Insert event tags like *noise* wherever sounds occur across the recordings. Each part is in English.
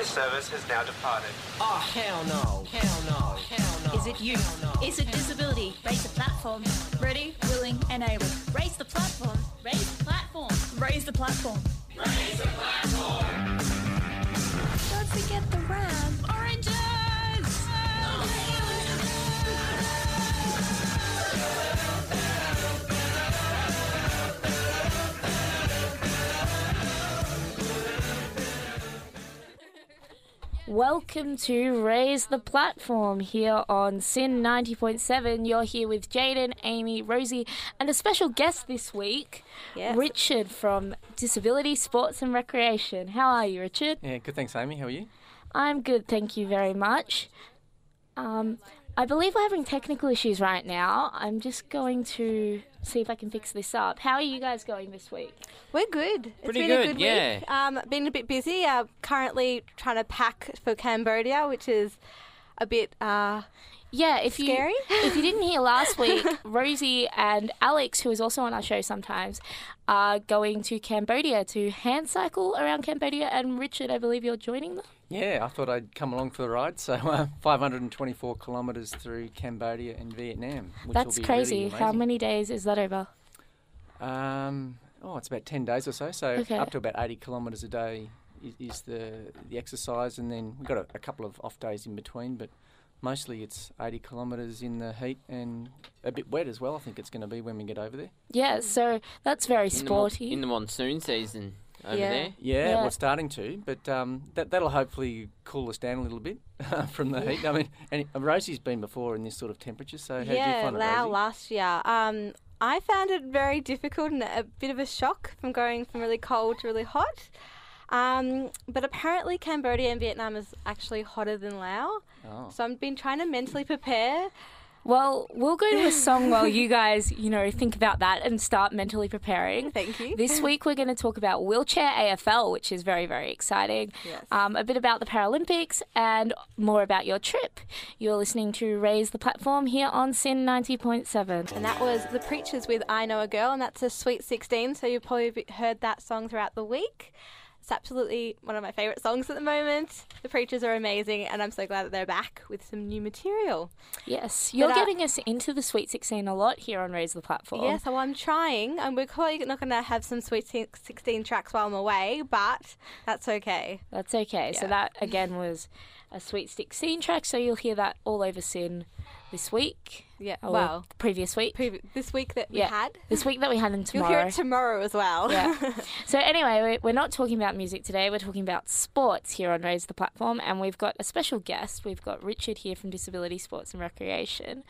This service has now departed. Oh, hell no. Hell no. Hell no. Is it you? Is it disability? Raise the platform. Ready, willing, and able. Raise the platform. Raise the platform. Raise the platform. Raise the platform. Don't forget the ram. Welcome to Raise the Platform here on SYN 90.7. You're here with Jaden, Amy, Rosie, and a special guest this week, Yes. Richard from Disability Sports and Recreation. How are you, Richard? Yeah, good. Thanks, Amy. How are you? I'm good, thank you very much. Um, I believe we're having technical issues right now. I'm just going to see if I can fix this up. How are you guys going this week? We're good. It's been a good, good yeah. week. Um, been a bit busy. Uh, currently trying to pack for Cambodia, which is a bit. Uh, Yeah, if you Scary? if you didn't hear last *laughs* week, Rosie and Alex, who is also on our show sometimes, are going to Cambodia to hand cycle around Cambodia. And Richard, I believe you're joining them. Yeah, I thought I'd come along for the ride. So, uh, 524 kilometres through Cambodia and Vietnam. Which That's will be crazy. Really How many days is that over? Um, oh, it's about 10 days or so. So, Okay. up to about 80 kilometres a day is, is the the exercise, and then we've got a, a couple of off days in between, but. Mostly it's 80 kilometres in the heat and a bit wet as well. I think it's going to be when we get over there. Yeah, so that's very in the, mon- sporty. in the monsoon season over Yeah. there. Yeah, Yeah. we're starting to, but um, that that'll hopefully cool us down a little bit *laughs* from the heat. I mean, and Rosie's been before in this sort of temperature, so how did you yeah, find it, Lao Rosie? last year. Um, I found it very difficult and a bit of a shock from going from really cold to really hot. Um, but apparently Cambodia and Vietnam is actually hotter than Laos. Oh. So I've been trying to mentally prepare. Well, we'll go to a song while you guys, you know, think about that and start mentally preparing. *laughs* Thank you. This week we're going to talk about wheelchair AFL, which is very, very exciting. Yes. Um, a bit about the Paralympics and more about your trip. You're listening to Raise the Platform here on SYN 90.7. And that was The Preatures with I Know a Girl, and that's a Sweet 16, so you've probably heard that song throughout the week. It's absolutely one of my favourite songs at the moment. The Preatures are amazing, and I'm so glad that they're back with some new material. Yes, you're But, uh, getting us into the Sweet 16 a lot here on Raise the Platform. Yeah, so I'm trying, and we're probably not going to have some Sweet 16 tracks while I'm away, but that's okay. That's okay. So that again was a Sweet 16 track, so you'll hear that all over SYN this week. Yeah, well, the previous week. previ- this week that we Yeah. had. this week that we had and *laughs* You'll hear it tomorrow as well. Yeah. *laughs* So anyway, we- we're not talking about music today. We're talking about sports here on Raise the Platform, and we've got a special guest. We've got Richard here from Disability Sports and Recreation,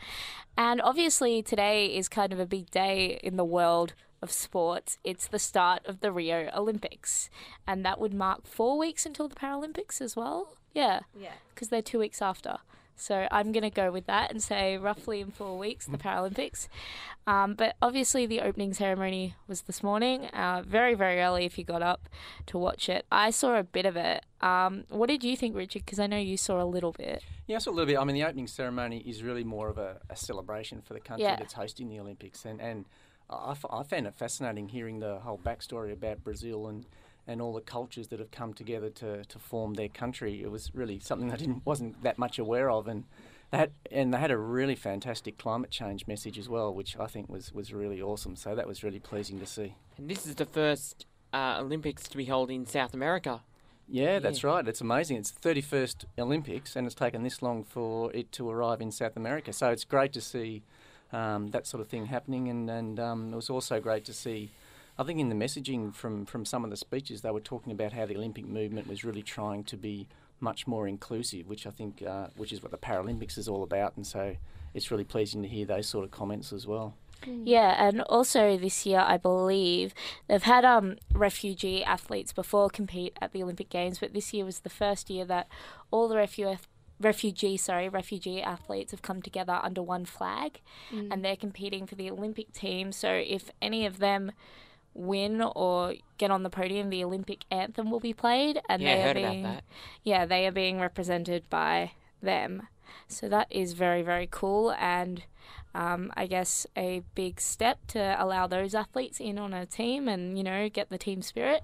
and obviously today is kind of a big day in the world of sports. It's the start of the Rio Olympics, and that would mark four weeks until the Paralympics as well. Yeah, yeah. because they're two weeks after. So I'm going to go with that and say roughly in four weeks, the Paralympics. Um, but obviously, the opening ceremony was this morning, uh, very, very early if you got up to watch it. I saw a bit of it. Um, what did you think, Richard? Because I know you saw a little bit. Yeah, so a little bit. I mean, the opening ceremony is really more of a, a celebration for the country Yeah. that's hosting the Olympics, and and I, f- I found it fascinating hearing the whole backstory about Brazil and. And all the cultures that have come together to, to form their country, it was really something I didn't wasn't that much aware of, and they had, and they had a really fantastic climate change message as well, which I think was, was really awesome. So that was really pleasing to see. And this is the first uh, Olympics to be held in South America. Yeah, that's right. It's amazing. It's the 31st Olympics, and it's taken this long for it to arrive in South America. So it's great to see um, that sort of thing happening, and, and um, it was also great to see. I think in the messaging from, from some of the speeches, they were talking about how the Olympic movement was really trying to be much more inclusive, which I think, uh, which is what the Paralympics is all about. And so it's really pleasing to hear those sort of comments as well. Yeah, and also this year, I believe they've had um, refugee athletes before compete at the Olympic Games, but this year was the first year that all the refu- refugee, sorry, refugee athletes have come together under one flag, and they're competing for the Olympic team. So if any of them win or get on the podium, the Olympic anthem will be played, and Yeah, they heard are about being that. yeah they are being represented by them. So that is very very cool and. Um, I guess a big step to allow those athletes in on a team and you know get the team spirit.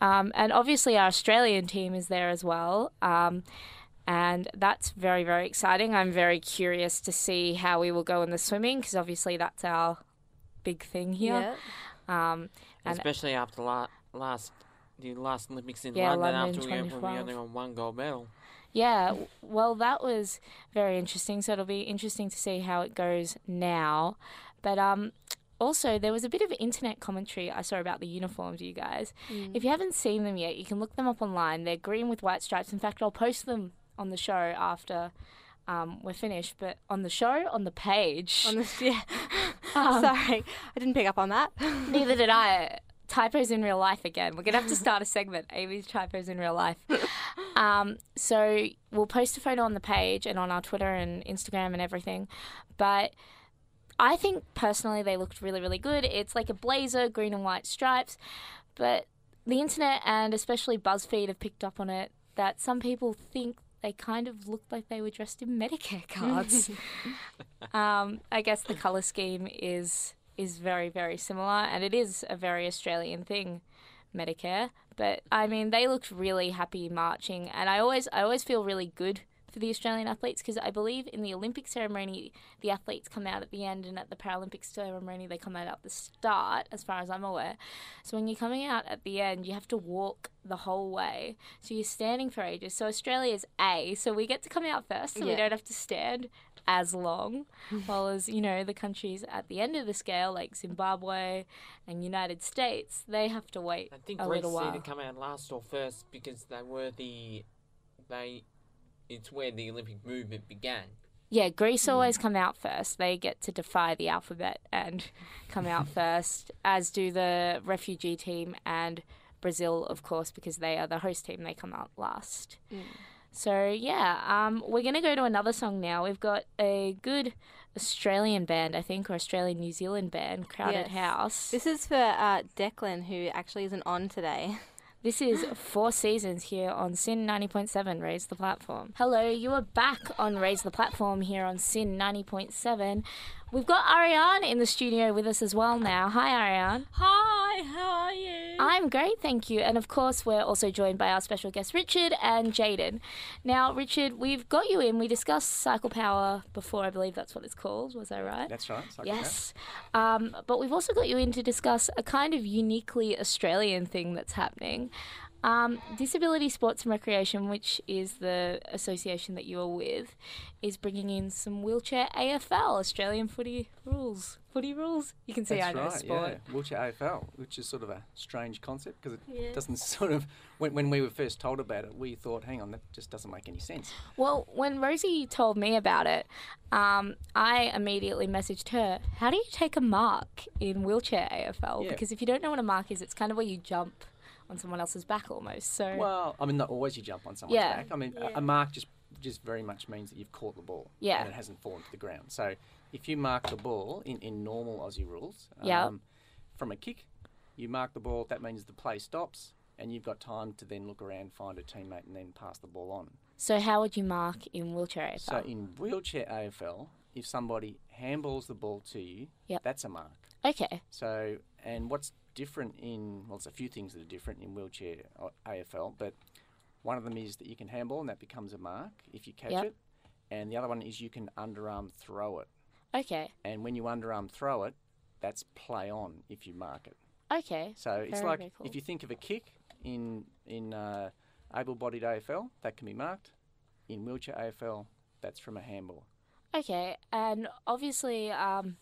Um, and obviously, our Australian team is there as well. Um, and that's very, very exciting. I'm very curious to see how we will go in the swimming because obviously that's our big thing here. Um, and Especially after la- last the last Olympics in Yeah, London, London after we, we 2012. only won one gold medal. Yeah, well, that was very interesting. So it'll be interesting to see how it goes now. But um, also, there was a bit of internet commentary I saw about the uniforms, you guys. If you haven't seen them yet, you can look them up online. They're green with white stripes. In fact, I'll post them on the show after um, we're finished. But on the show, on the page, On this, yeah. *laughs* Um, *laughs* Sorry, I didn't pick up on that. *laughs* Neither did I. Typos in real life again. We're gonna have to start a segment. Amy's typos in real life. *laughs* Um, so we'll post a photo on the page and on our Twitter and Instagram and everything. But I think personally they looked really, really good. It's like a blazer, green and white stripes. But the internet and especially BuzzFeed have picked up on it that some people think they kind of looked like they were dressed in Medicare *laughs* cards. um, I guess the color scheme is is very very similar, and it is a very Australian thing, Medicare. But I mean, they looked really happy marching, and I always I always feel really good for the Australian athletes because I believe in the Olympic ceremony the athletes come out at the end, and at the Paralympic ceremony they come out at the start, as far as I'm aware. So when you're coming out at the end, you have to walk the whole way. So you're standing for ages. So Australia's A, so we get to come out first, so we don't have to stand as long. *laughs* While as you know, the countries at the end of the scale, like Zimbabwe and United States, they have to wait I think a Greece little while. either come out last or first because they were the they. It's where the Olympic movement began. Yeah, Greece always come out first. They get to defy the alphabet and *laughs* come out *laughs* first, as do the refugee team and Brazil, of course, because they are the host team. They come out last. So yeah, um, we're gonna go to another song now. We've got a good Australian band, I think, or Australian New Zealand band, Crowded Yes. House. This is for uh, Declan, who actually isn't on today. *laughs* This is Four Seasons here on SYN 90.7, Raise the Platform. Hello, you are back on Raise the Platform here on SYN 90.7. We've got Ariane in the studio with us as well now. Hi, Ariane. Hi, how are you? I'm great, thank you. And of course, we're also joined by our special guests, Richard and Jaden. Now, Richard, we've got you in. We discussed Cycle Power before, I believe that's what it's called. Was I right? That's right. Cycle Power. Yes. Um, but we've also got you in to discuss a kind of uniquely Australian thing that's happening. Um, Disability Sports and Recreation, which is the association that you are with, is bringing in some wheelchair AFL, Australian footy rules. Footy rules? You can see That's I know right, sport. yeah. Wheelchair AFL, which is sort of a strange concept because it Yeah. doesn't *laughs* sort of. When, when we were first told about it, we thought, hang on, that just doesn't make any sense. Well, when Rosie told me about it, um, I immediately messaged her, How do you take a mark in wheelchair AFL? Yeah. Because if you don't know what a mark is, it's kind of where you jump on someone else's back almost. So, Well, I mean, not always you jump on someone's Yeah. back. I mean, a, a mark just just very much means that you've caught the ball Yeah. and it hasn't fallen to the ground. So if you mark the ball in, in normal Aussie rules, Yeah. um, from a kick, you mark the ball, that means the play stops and you've got time to then look around, find a teammate and then pass the ball on. so how would you mark in wheelchair AFL? So in wheelchair AFL, if somebody handballs the ball to you, Yep. that's a mark. okay. So, and what's different in, well, there's a few things that are different in wheelchair uh, AFL, but one of them is that you can handball and that becomes a mark if you catch Yep. it. And the other one is you can underarm throw it. Okay. And when you underarm throw it, that's play on if you mark it. Okay. So it's like very cool. if you think of a kick in in uh, able-bodied AFL, that can be marked. In wheelchair AFL, that's from a handball. Okay. And obviously, um,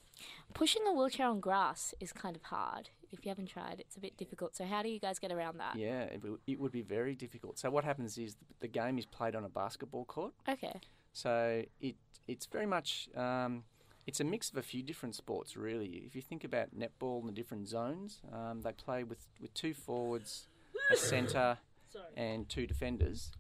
pushing a wheelchair on grass is kind of hard. If you haven't tried, it's a bit difficult. So, how do you guys get around that? Yeah, it, w- it would be very difficult. So what happens is th- the game is played on a basketball court. Okay. So it it's very much um, it's a mix of a few different sports really. If you think about netball and the different zones, um, they play with, with two forwards, a *laughs* centre, and two defenders,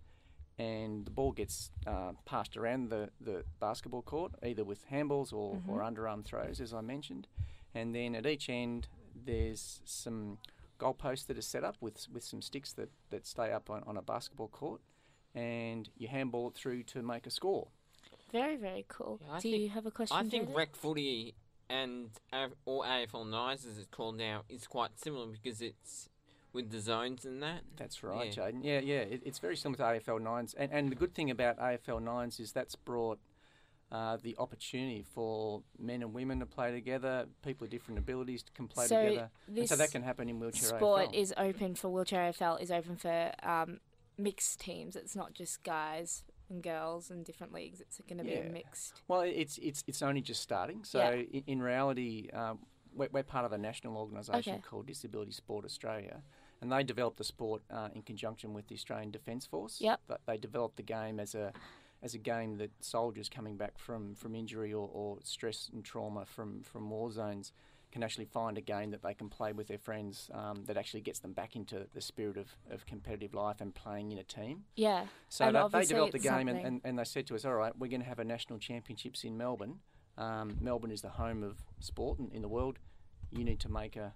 and the ball gets uh, passed around the, the basketball court either with handballs or, or underarm throws, as I mentioned, and then at each end there's some goalposts that are set up with with some sticks that, that stay up on, on a basketball court and you handball it through to make a score. Very, very cool. Yeah, do think- you have a question? I think Jaden? rec footy and A- or AFL nines as it's called now, is quite similar because it's with the zones and that. That's right, Yeah. Jaden. Yeah, yeah. It, it's very similar to AFL nines, and, and the good thing about AFL nines is that's brought uh, the opportunity for men and women to play together. People with different abilities can play So together, and so that can happen in wheelchair AFL. sport AFL. is open for wheelchair AFL is open for um, mixed teams. It's not just guys and girls and different leagues. It's going to be Yeah. a mixed. Well, it's it's it's only just starting. So Yeah. in, in reality, um, we're, we're part of a national organisation Okay. called Disability Sport Australia, and they developed the sport uh, in conjunction with the Australian Defence Force. Yep. But they developed the game as a as a game that soldiers coming back from, from injury or, or stress and trauma from, from war zones can actually find a game that they can play with their friends um, that actually gets them back into the spirit of, of competitive life and playing in a team. Yeah. So they, they developed the game and, and, and they said to us, all right, we're going to have a national championships in Melbourne. Um, Melbourne is the home of sport in, in the world. You need to make a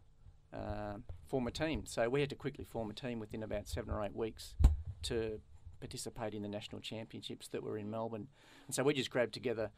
uh, form a team. So we had to quickly form a team within about seven or eight weeks to participate in the national championships that were in Melbourne. And so we just grabbed together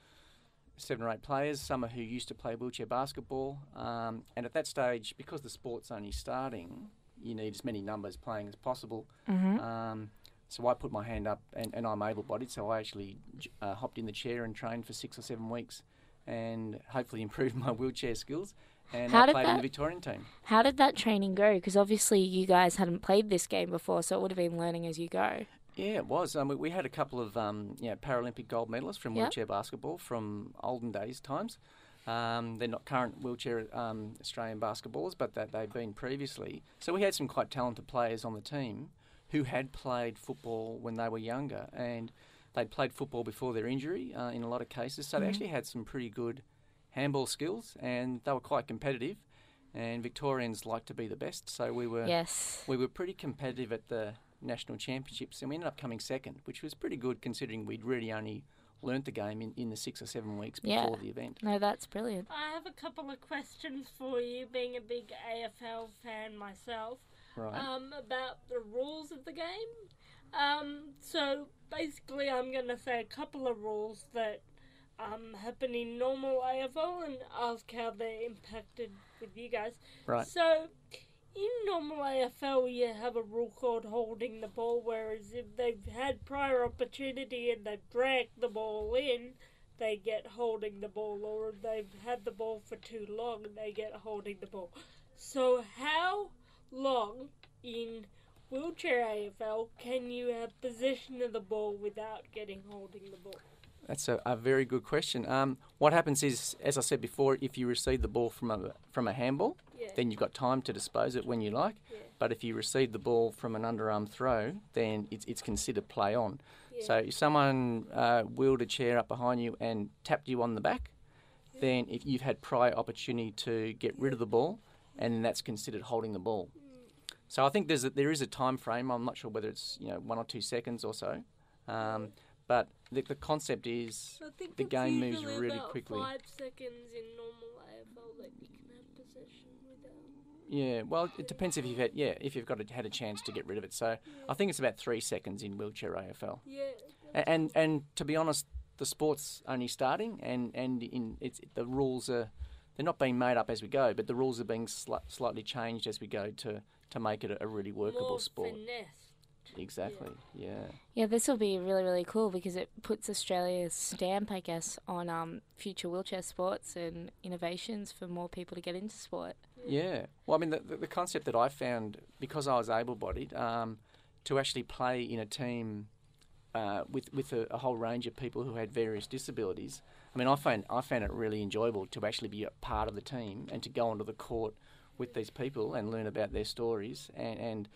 seven or eight players, some are who used to play wheelchair basketball. Um, and at that stage, because the sport's only starting, you need as many numbers playing as possible. Mm-hmm. Um, so I put my hand up, and, and I'm able-bodied, so I actually uh, hopped in the chair and trained for six or seven weeks, and hopefully *laughs* improved my wheelchair skills. And How I did played in the Victorian team. How did that training go? Because obviously you guys hadn't played this game before, so it would have been learning as you go. Yeah, it was. Um, we, we had a couple of um, you know, Paralympic gold medalists from Yep. wheelchair basketball from olden days times. Um, they're not current wheelchair um, Australian basketballers, but that they've been previously. So we had some quite talented players on the team who had played football when they were younger, and they'd played football before their injury uh, in a lot of cases. So they actually had some pretty good handball skills, and they were quite competitive. And Victorians like to be the best, so we were Yes. we were pretty competitive at the national championships and we ended up coming second, which was pretty good considering we'd really only learnt the game in, in the six or seven weeks Yeah. before the event. No, that's brilliant. I have a couple of questions for you, being a big AFL fan myself, Right. um, about the rules of the game. Um, so basically, I'm going to say a couple of rules that um, happen in normal AFL and ask how they're impacted with you guys. right. So, in normal AFL, you have a rule called holding the ball, whereas if they've had prior opportunity and they've dragged the ball in, they get holding the ball, or if they've had the ball for too long, they get holding the ball. So, how long in wheelchair AFL can you have possession of the ball without getting holding the ball? That's a, a very good question. Um, what happens is, as I said before, if you receive the ball from a from a handball, Yeah. then you've got time to dispose it when you like. Yeah. But if you receive the ball from an underarm throw, then it's, it's considered play on. Yeah. So if someone uh, wheeled a chair up behind you and tapped you on the back, then if you've had prior opportunity to get rid of the ball, and that's considered holding the ball. So I think there's a, there is a time frame. I'm not sure whether it's you know one or two seconds or so, um, but the, the concept is the game moves really about quickly. Five seconds in normal AFL that you can have possession without. Yeah, well, it depends if you've had yeah if you've got a, had a chance to get rid of it. So I think it's about three seconds in wheelchair AFL. Yeah. A- And and to be honest, the sport's only starting, and and in it's the rules are they're not being made up as we go, but the rules are being sli- slightly changed as we go to to make it a, a really workable More sport. finesse. Exactly. Yeah. Yeah, this will be really, really cool because it puts Australia's stamp, I guess, on um, future wheelchair sports and innovations for more people to get into sport. Yeah. Well, I mean, the, the, the concept that I found because I was able-bodied um, to actually play in a team uh, with with a, a whole range of people who had various disabilities. I mean, I found I found it really enjoyable to actually be a part of the team and to go onto the court with these people and learn about their stories and, and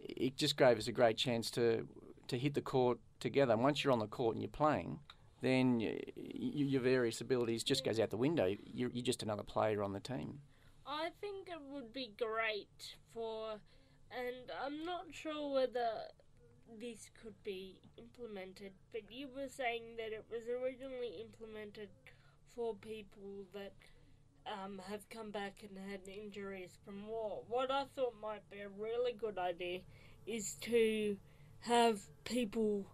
it just gave us a great chance to to hit the court together. And once you're on the court and you're playing, then y- y- your various abilities just goes out the window. You're, you're just another player on the team. I think it would be great for, and I'm not sure whether this could be implemented, but you were saying that it was originally implemented for people that um, have come back and had injuries from war. What I thought might be a really good idea is to have people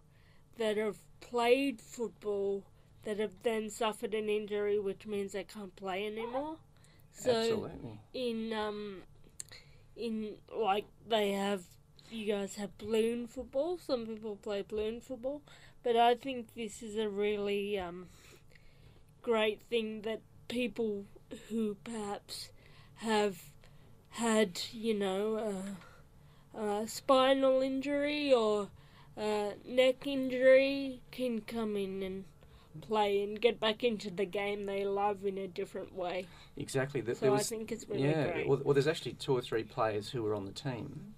that have played football that have then suffered an injury, which means they can't play anymore. So Absolutely. in um in like they have. You guys have balloon football. Some people play balloon football, but I think this is a really um, great thing that people who perhaps have had, you know, a, a spinal injury or a neck injury can come in and play and get back into the game they love in a different way. Exactly. There, So there I think it's really yeah. great. Well, well, there's actually two or three players who were on the team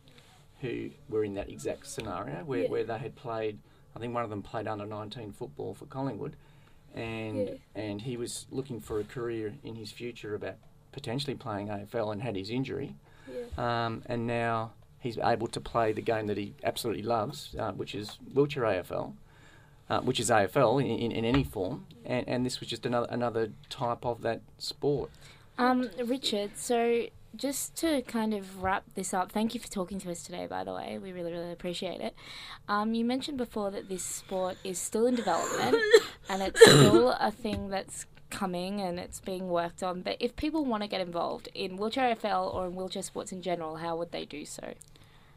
who were in that exact scenario where, Yeah. where they had played. I think one of them played under 19 football for Collingwood, and Yeah. and he was looking for a career in his future about potentially playing AFL and had his injury, Yeah. um, and now he's able to play the game that he absolutely loves, uh, which is wheelchair AFL. Uh, which is AFL in, in, in any form, and, and this was just another another type of that sport. Um, Richard, so just to kind of wrap this up, thank you for talking to us today, by the way. We really, really appreciate it. Um, you mentioned before that this sport is still in development *laughs* and it's still a thing that's coming and it's being worked on. But if people want to get involved in wheelchair AFL or in wheelchair sports in general, how would they do so?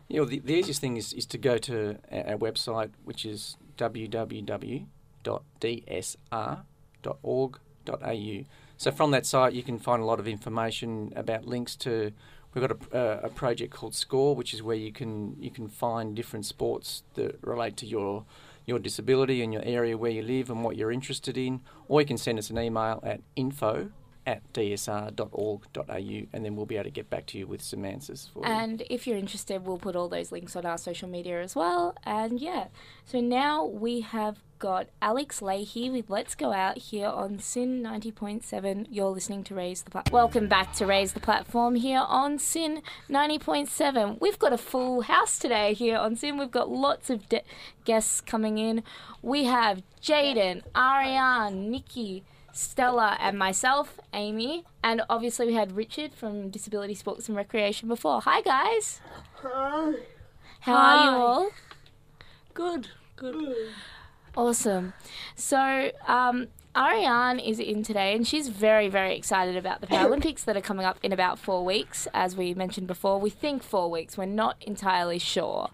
You know, the, the easiest thing is, is to go to our, our website, which is www.dsr.org.au. So from that site, you can find a lot of information about links to. We've got a, a project called Score, which is where you can you can find different sports that relate to your your disability and your area where you live and what you're interested in. Or you can send us an email at info at dsr.org.au and then we'll be able to get back to you with some answers for you. And if you're interested, we'll put all those links on our social media as well. And yeah, so now we have got Alex Lahey with Let's Go Out here on SYN 90.7. You're listening to Raise the Platform. Welcome back to Raise the Platform here on SYN 90.7. We've got a full house today here on SYN. We've got lots of de- guests coming in. We have Jaden, Ariane, Nikki. Stella and myself, Amy, and obviously we had Richard from Disability Sports and Recreation before. Hi guys. Hi. How are you all? Good, good. Awesome. So, um, Ariane is in today, and she's very, very excited about the Paralympics that are coming up in about four weeks. As we mentioned before, we think four weeks. We're not entirely sure.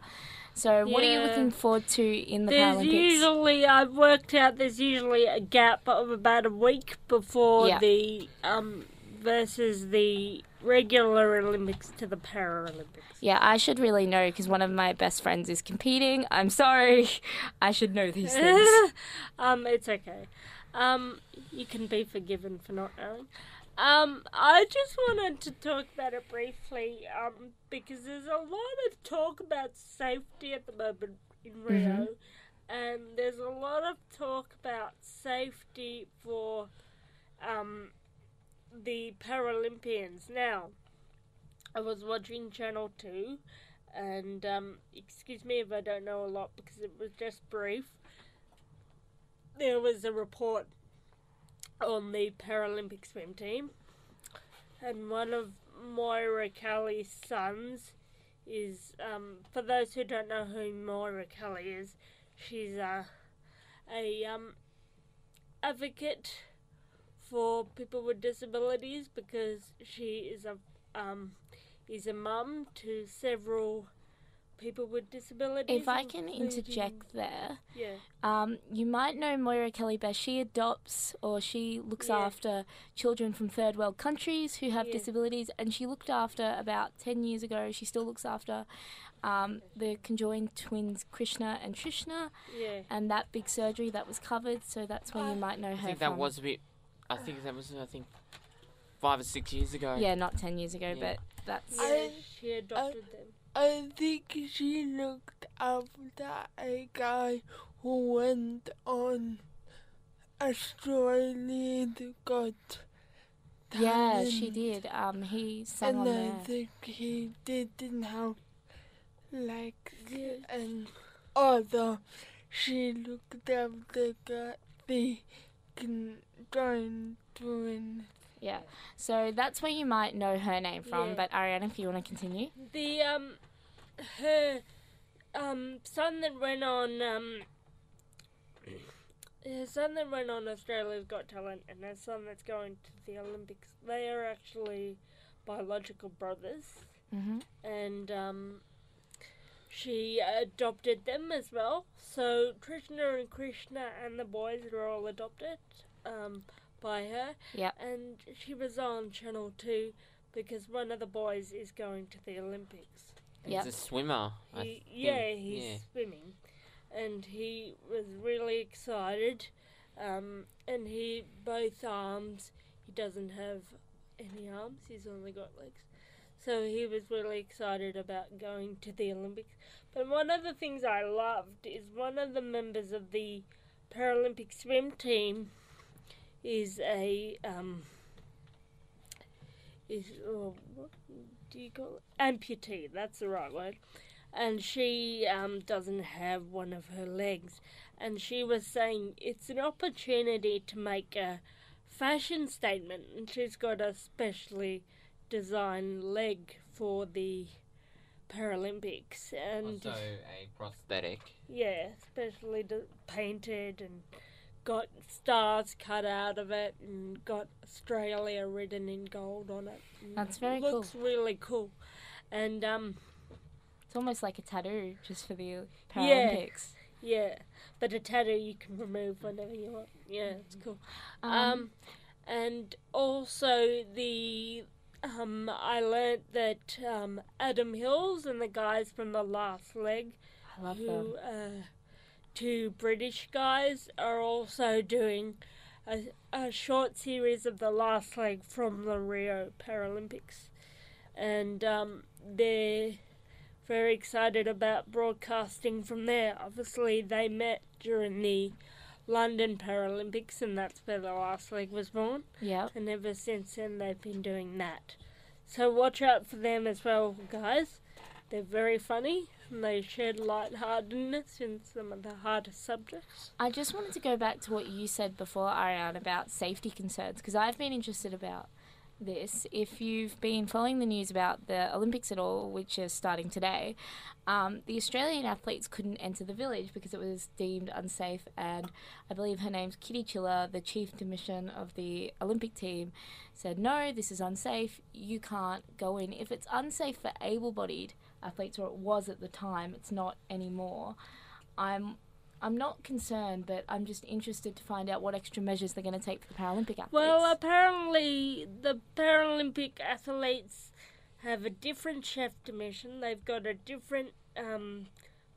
So, what are you looking forward to in the There's Paralympics? usually I've worked out there's usually a gap of about a week before Yeah. the um versus the regular Olympics to the Paralympics. Yeah, I should really know because one of my best friends is competing. I'm sorry. *laughs* I should know these things. *laughs* um, it's okay. Um, you can be forgiven for not knowing. Um, I just wanted to talk about it briefly, um, because there's a lot of talk about safety at the moment in Rio, and there's a lot of talk about safety for, um, the Paralympians. Now, I was watching Channel 2, and, um, excuse me if I don't know a lot because it was just brief there was a report on the Paralympic swim team, and one of Moira Kelly's sons is, um, for those who don't know who Moira Kelly is, she's a, a um, advocate for people with disabilities because she is a um, is a mum to several people with disabilities. If I can including- interject there, yeah. Um, you might know Moira Kelly best. She adopts or she looks Yeah. after children from third world countries who have Yeah. disabilities, and she looked after about 10 years ago. She still looks after um, the conjoined twins Krishna and Trishna, Yeah. and that big surgery that was covered. So that's where you might know her I think from. that was a bit. I think that was. I think five or six years ago. yeah, not 10 years ago, Yeah. but that's. Yeah, she adopted them. I think she looked after a guy who went on Australia's Got Yeah, she did. Um, he sang on And I there. think he didn't have like and although she looked after the the giant twin. Yeah, so that's where you might know her name from. Yeah. But Ariana, if you want to continue. The um, her um son that went on um. Her son that went on Australia's Got Talent and her son that's going to the Olympics, they are actually biological brothers. Mhm. and um, she adopted them as well. So Krishna and Krishna and the boys were all adopted um, by her. Yep. And she was on Channel 2 because one of the boys is going to the Olympics. Yep. He's a swimmer. He, yeah, he's yeah. swimming. And he was really excited. Um, and he, both arms, he doesn't have any arms, he's only got legs. So he was really excited about going to the Olympics. But one of the things I loved is one of the members of the Paralympic swim team is a um, is oh, what do you call it? amputee? That's the right word. And she um, doesn't have one of her legs, and she was saying it's an opportunity to make a fashion statement, and she's got a specially designed leg for the Paralympics, and Also a prosthetic. yeah, specially d- painted and got stars cut out of it and got Australia written in gold on it. And That's very it cool. looks really cool. And um, It's almost like a tattoo just for the Yeah. Paralympics. yeah, but a tattoo you can remove whenever you want. Yeah, it's cool. Um, Um, and also the um, I learnt that um, Adam Hills and the guys from the Last Leg I love them. who uh, two British guys are also doing a, a short series of the last leg from the Rio Paralympics, and um, they're very excited about broadcasting from there. Obviously, they met during the London Paralympics, and that's where the last leg was born. Yep. And ever since then, they've been doing that. So watch out for them as well, guys. They're very funny and they shed lightheartedness in some of the hardest subjects. I just wanted to go back to what you said before, Ariane, about safety concerns, because I've been interested about this. If you've been following the news about the Olympics at all, which is starting today, um, the Australian athletes couldn't enter the village because it was deemed unsafe, and I believe her name's Kitty Chiller, the chief commission of the Olympic team, said, No, this is unsafe, you can't go in. If it's unsafe for able bodied athletes, or it was at the time, it's not anymore. I'm I'm not concerned, but I'm just interested to find out what extra measures they're going to take for the Paralympic athletes. Well, apparently the Paralympic athletes have a different chef de mission. They've got a different um,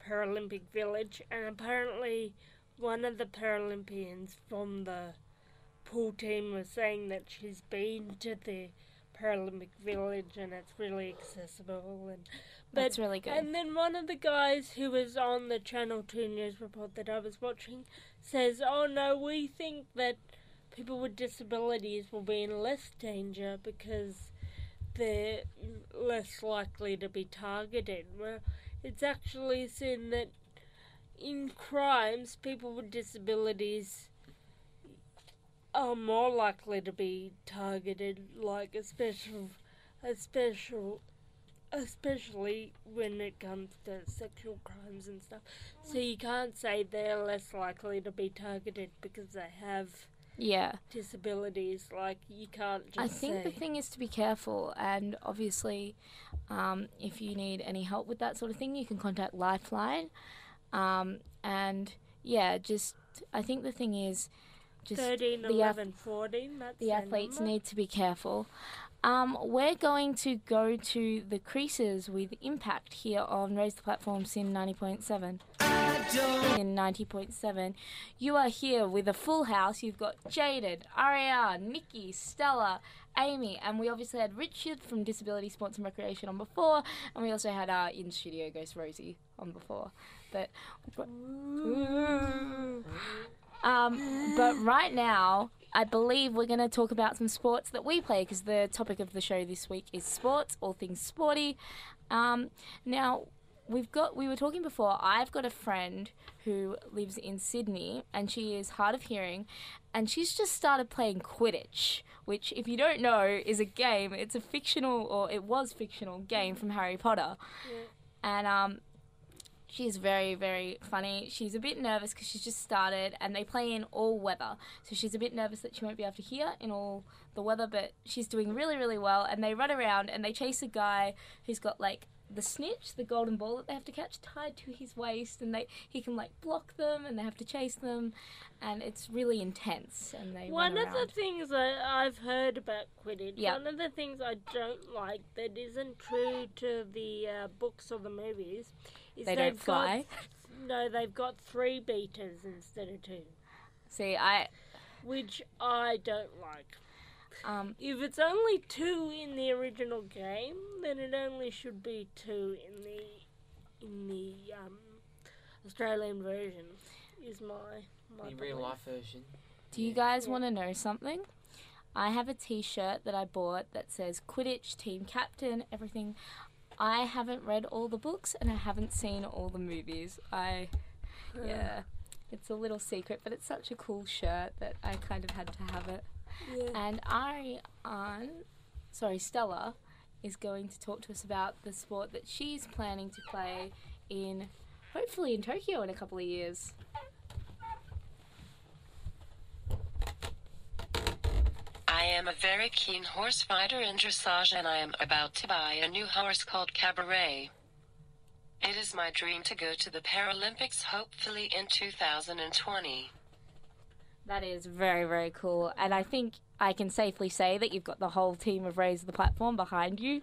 Paralympic village, and apparently one of the Paralympians from the pool team was saying that she's been to the Paralympic village and it's really accessible and but That's really good. and then one of the guys who was on the Channel 2 news report that I was watching says, Oh no, we think that people with disabilities will be in less danger because they're less likely to be targeted. Well, it's actually seen that in crimes, people with disabilities are more likely to be targeted, like a special, a special especially when it comes to sexual crimes and stuff. So you can't say they're less likely to be targeted because they have yeah. disabilities. Like you can't just I think say. the thing is to be careful, and obviously, um, if you need any help with that sort of thing, you can contact Lifeline. Um, and yeah, just I think the thing is, just 13, the ath- 11, 14, that's the athletes need to be careful. Um, we're going to go to the creases with Impact here on Raise the Platform SYN 90.7. In 90.7. You are here with a full house. You've got Jaden, Ariane, Nikki, Stella, Amy, and we obviously had Richard from Disability Sports and Recreation on before, and we also had our in studio Ghost Rosie on before. But um, but right now, I believe we're going to talk about some sports that we play because the topic of the show this week is sports, all things sporty. Um, now, we've got we were talking before. I've got a friend who lives in Sydney and she is hard of hearing, and she's just started playing Quidditch, which, if you don't know, is a game. It's a fictional or it was fictional game from Harry Potter, and um, She's very, very funny. She's a bit nervous because she's just started and they play in all weather. So she's a bit nervous that she won't be able to hear in all the weather, but she's doing really, really well. And they run around and they chase a guy who's got like the snitch, the golden ball that they have to catch tied to his waist and they he can like block them and they have to chase them and it's really intense and they One of the things I, I've heard about Quidditch, Yeah. one of the things I don't like that isn't true to the uh, books or the movies They they've don't fly. Got, *laughs* no, they've got three beaters instead of two, See, I which I don't like. um If it's only two in the original game, then it only should be two in the in the um, Australian version. Is my my The real life version. Do you guys want to know something? I have a T-shirt that I bought that says Quidditch team captain, everything. I haven't read all the books and I haven't seen all the movies. I, hmm. yeah, it's a little secret, but it's such a cool shirt that I kind of had to have it. Yeah. And Ariane, um, sorry, Stella, is going to talk to us about the sport that she's planning to play in, hopefully in Tokyo in a couple of years. I am a very keen horse rider in dressage and I am about to buy a new horse called Cabaret. It is my dream to go to the Paralympics hopefully in 2020. That is very, very cool. And I think I can safely say that you've got the whole team of Raise the Platform behind you,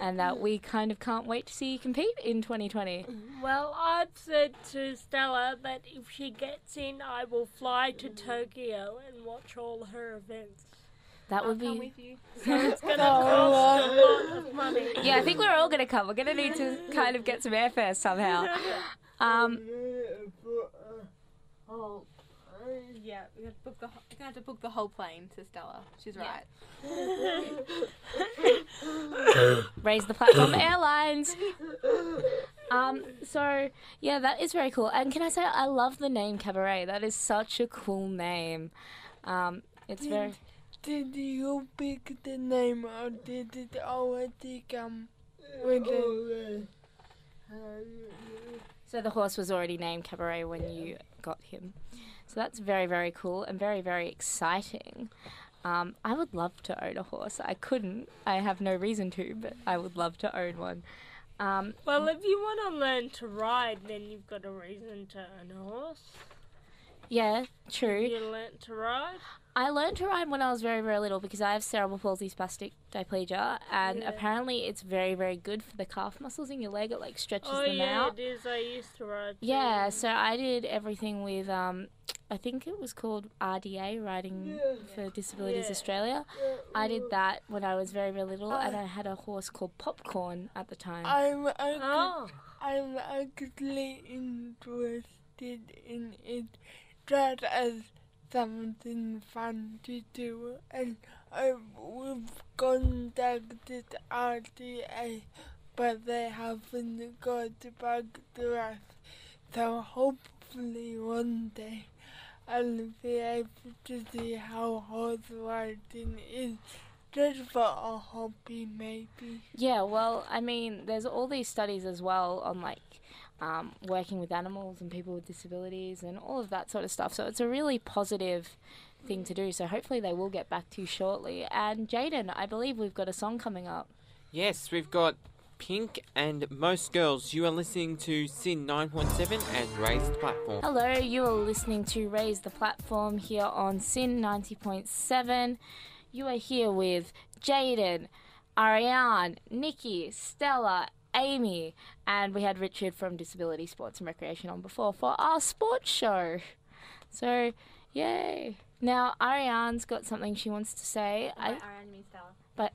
and that we kind of can't wait to see you compete in 2020. Well, I've said to Stella that if she gets in, I will fly to Tokyo and watch all her events. That would be. *laughs* So it's going to cost a lot of money. Yeah, I think we're all going to come. We're going to need to kind of get some airfare somehow. *laughs* Um, *laughs* Oh, yeah. We have to book the. We're gonna have to book the whole plane to Stella. She's right. Raise the Platform Airlines. Um, so yeah, that is very cool. And can I say I love the name Cabaret? That is such a cool name. Um, it's very. Did you pick the name or did it already come with it? So the horse was already named Cabaret when you got him. So that's very, very cool and very, very exciting. Um, I would love to own a horse. I couldn't. I have no reason to, but I would love to own one. Um, Well, if you want to learn to ride, then you've got a reason to own a horse. Yeah, true. You learnt to ride. I learned to ride when I was very, very little because I have cerebral palsy spastic diplegia, and Yeah. apparently it's very, very good for the calf muscles in your leg. It like stretches Oh them yeah, out. it is. I used to ride. too. Yeah, so I did everything with um, I think it was called RDA, Riding for Disabilities Yeah. Australia. I did that when I was very, very little, and I had a horse called Popcorn at the time. I'm actually, Oh, I'm actually interested in it just as something fun to do and I, we've contacted RDA but they haven't got back to us so hopefully one day I'll be able to see how horse riding is just for a hobby maybe. Yeah, well, I mean, there's all these studies as well on like um, working with animals and people with disabilities and all of that sort of stuff. So it's a really positive thing to do. So hopefully they will get back to you shortly. And Jaden, I believe we've got a song coming up. Yes, we've got Pink and Most Girls. You are listening to SYN 9.7 and Raise the Platform. Hello, you are listening to Raise the Platform here on SYN 90.7. You are here with Jaden, Ariane, Nikki, Stella, Amy, and we had Richard from Disability Sports and Recreation on before for our sports show. So, yay. Now, Ariane's got something she wants to say. I, Ariane means Stella. but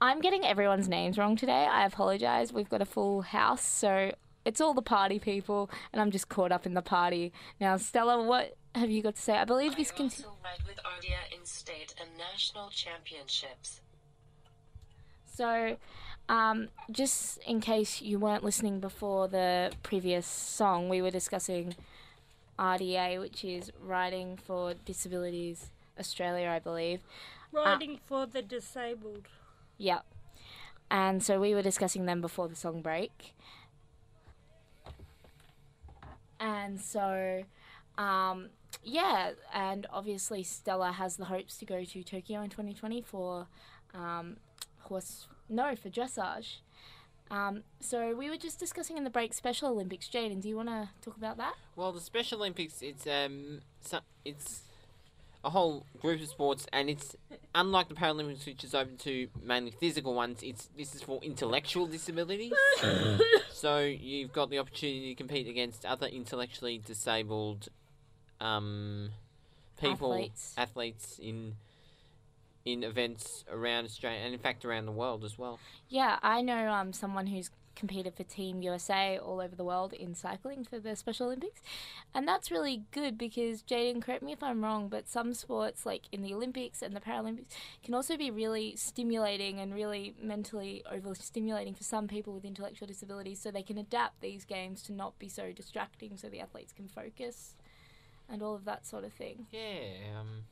I'm getting everyone's names wrong today. I apologize. We've got a full house, so it's all the party people, and I'm just caught up in the party. Now, Stella, what have you got to say? I believe this I conti- also with RDA in state and national championships. So, um, just in case you weren't listening before the previous song, we were discussing RDA, which is Riding for Disabilities Australia, I believe. riding for the disabled. Yep. And so we were discussing them before the song break. And so, um, yeah, and obviously Stella has the hopes to go to Tokyo in 2020 for um, horse, no, for dressage. Um, so we were just discussing in the break Special Olympics. Jaden, do you want to talk about that? Well, the Special Olympics, it's um, so, it's a whole group of sports, and it's unlike the Paralympics, which is open to mainly physical ones. It's this is for intellectual disabilities. *laughs* so you've got the opportunity to compete against other intellectually disabled um, people, Athletes. athletes in in events around Australia, and in fact around the world as well. Yeah, I know um, someone who's competed for Team USA all over the world in cycling for the Special Olympics. And that's really good because, Jaden, correct me if I'm wrong, but some sports, like in the Olympics and the Paralympics, can also be really stimulating and really mentally overstimulating for some people with intellectual disabilities. So they can adapt these games to not be so distracting so the athletes can focus and all of that sort of thing. Yeah, um,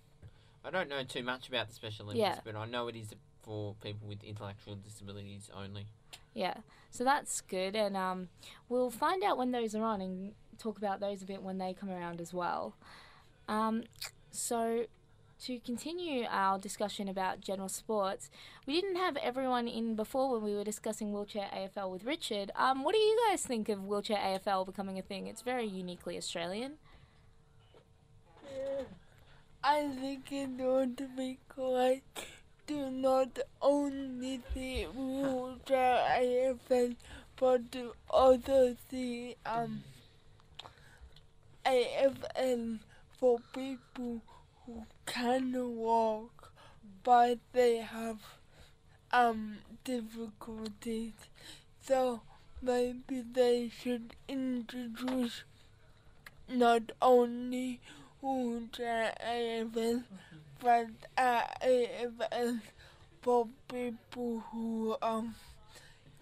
I don't know too much about the Special Olympics, Yeah. but I know it is for people with intellectual disabilities only. Yeah, so that's good, and um, we'll find out when those are on and talk about those a bit when they come around as well. Um, so, to continue our discussion about general sports, we didn't have everyone in before when we were discussing wheelchair AFL with Richard. Um, what do you guys think of wheelchair AFL becoming a thing? It's very uniquely Australian. I think in order to be correct, do not only see wheelchair AFL, but to also see um AFL for people who can walk, but they have um difficulties. So maybe they should introduce not only but uh, AFL for people who um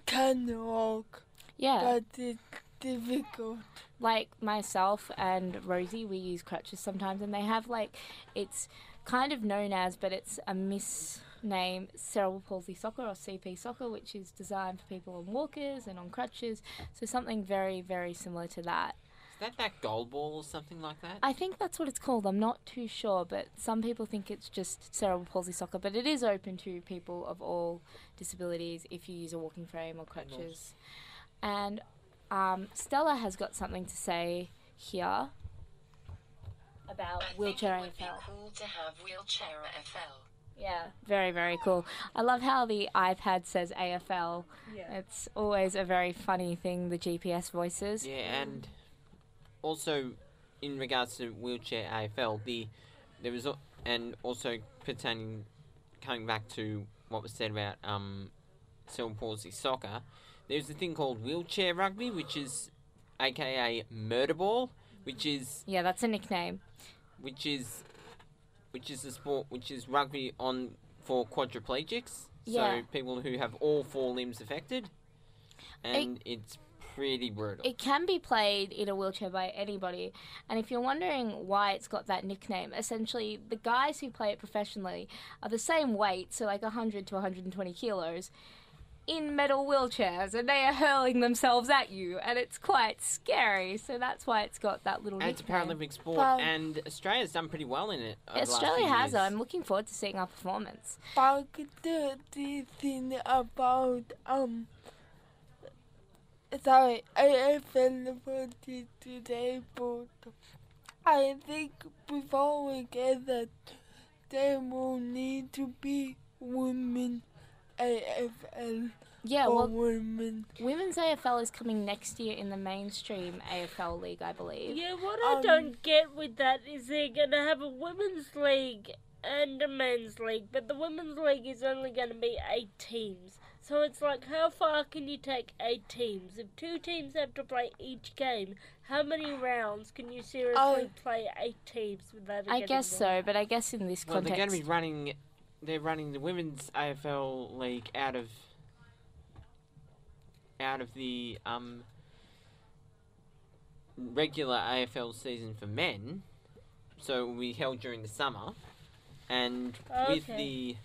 can walk, Yeah. but it's difficult. like myself and Rosie, we use crutches sometimes, and they have like it's kind of known as, but it's a misname cerebral palsy soccer or CP soccer, which is designed for people on walkers and on crutches. So something very, very similar to that. Is that that goalball or something like that? I think that's what it's called. I'm not too sure, but some people think it's just cerebral palsy soccer. But it is open to people of all disabilities if you use a walking frame or crutches. And um, Stella has got something to say here about I wheelchair think it would be cool to have wheelchair AFL. Yeah, very, very cool. I love how the iPad says AFL. Yeah. It's always a very funny thing, the GPS voices. Yeah, and also in regards to wheelchair AFL, the there was and also pertaining coming back to what was said about um cerebral palsy soccer. There's a thing called wheelchair rugby, which is AKA murder ball, which is Yeah, that's a nickname. which is which is a sport which is rugby on for quadriplegics. Yeah. So people who have all four limbs affected. And it's pretty brutal. It can be played in a wheelchair by anybody. And if you're wondering why it's got that nickname, essentially the guys who play it professionally are the same weight, so like 100 to 120 kilos, in metal wheelchairs, and they are hurling themselves at you, and it's quite scary. So that's why it's got that little And it's a. Paralympic sport, Um, and Australia's done pretty well in it. over the last Australia few has. years. I'm looking forward to seeing our performance. But the, the thing about um sorry, AFL for the but I think before we get that, there will need to be women AFL Yeah, for well, women. women's AFL is coming next year in the mainstream AFL league, I believe. Yeah, what I Um, don't get with that is they're gonna have a women's league and a men's league, but the women's league is only gonna be eight teams. So it's like, how far can you take eight teams? If two teams have to play each game, how many rounds can you seriously Oh. play eight teams without? it I getting guess boring? so, but I guess in this context, Well, they're going to be running. They're running the women's AFL league out of out of the um regular AFL season for men. So it will be held during the summer, and with the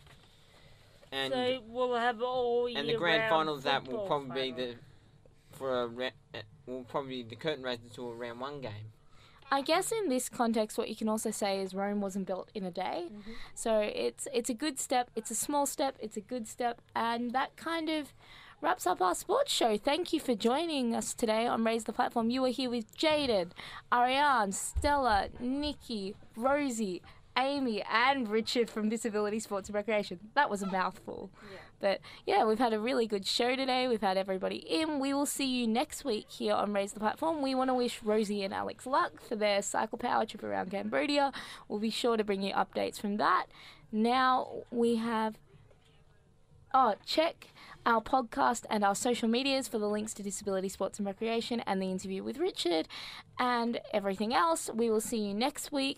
and so we'll have all year and the grand round final of that will football probably be the for a re- uh, will probably the curtain raises to a round one game. I guess in this context, what you can also say is Rome wasn't built in a day. So it's it's a good step. It's a small step. It's a good step, and that kind of wraps up our sports show. Thank you for joining us today on Raise the Platform. You were here with Jaden, Ariane, Stella, Nikki, Rosie, Amy, and Richard from Disability Sports and Recreation. That was a mouthful. But yeah, we've had a really good show today. We've had everybody in. We will see you next week here on Raise the Platform. We want to wish Rosie and Alex luck for their cycle power trip around Cambodia. We'll be sure to bring you updates from that. Now we have Oh, check our podcast and our social medias for the links to Disability Sports and Recreation and the interview with Richard and everything else. We will see you next week.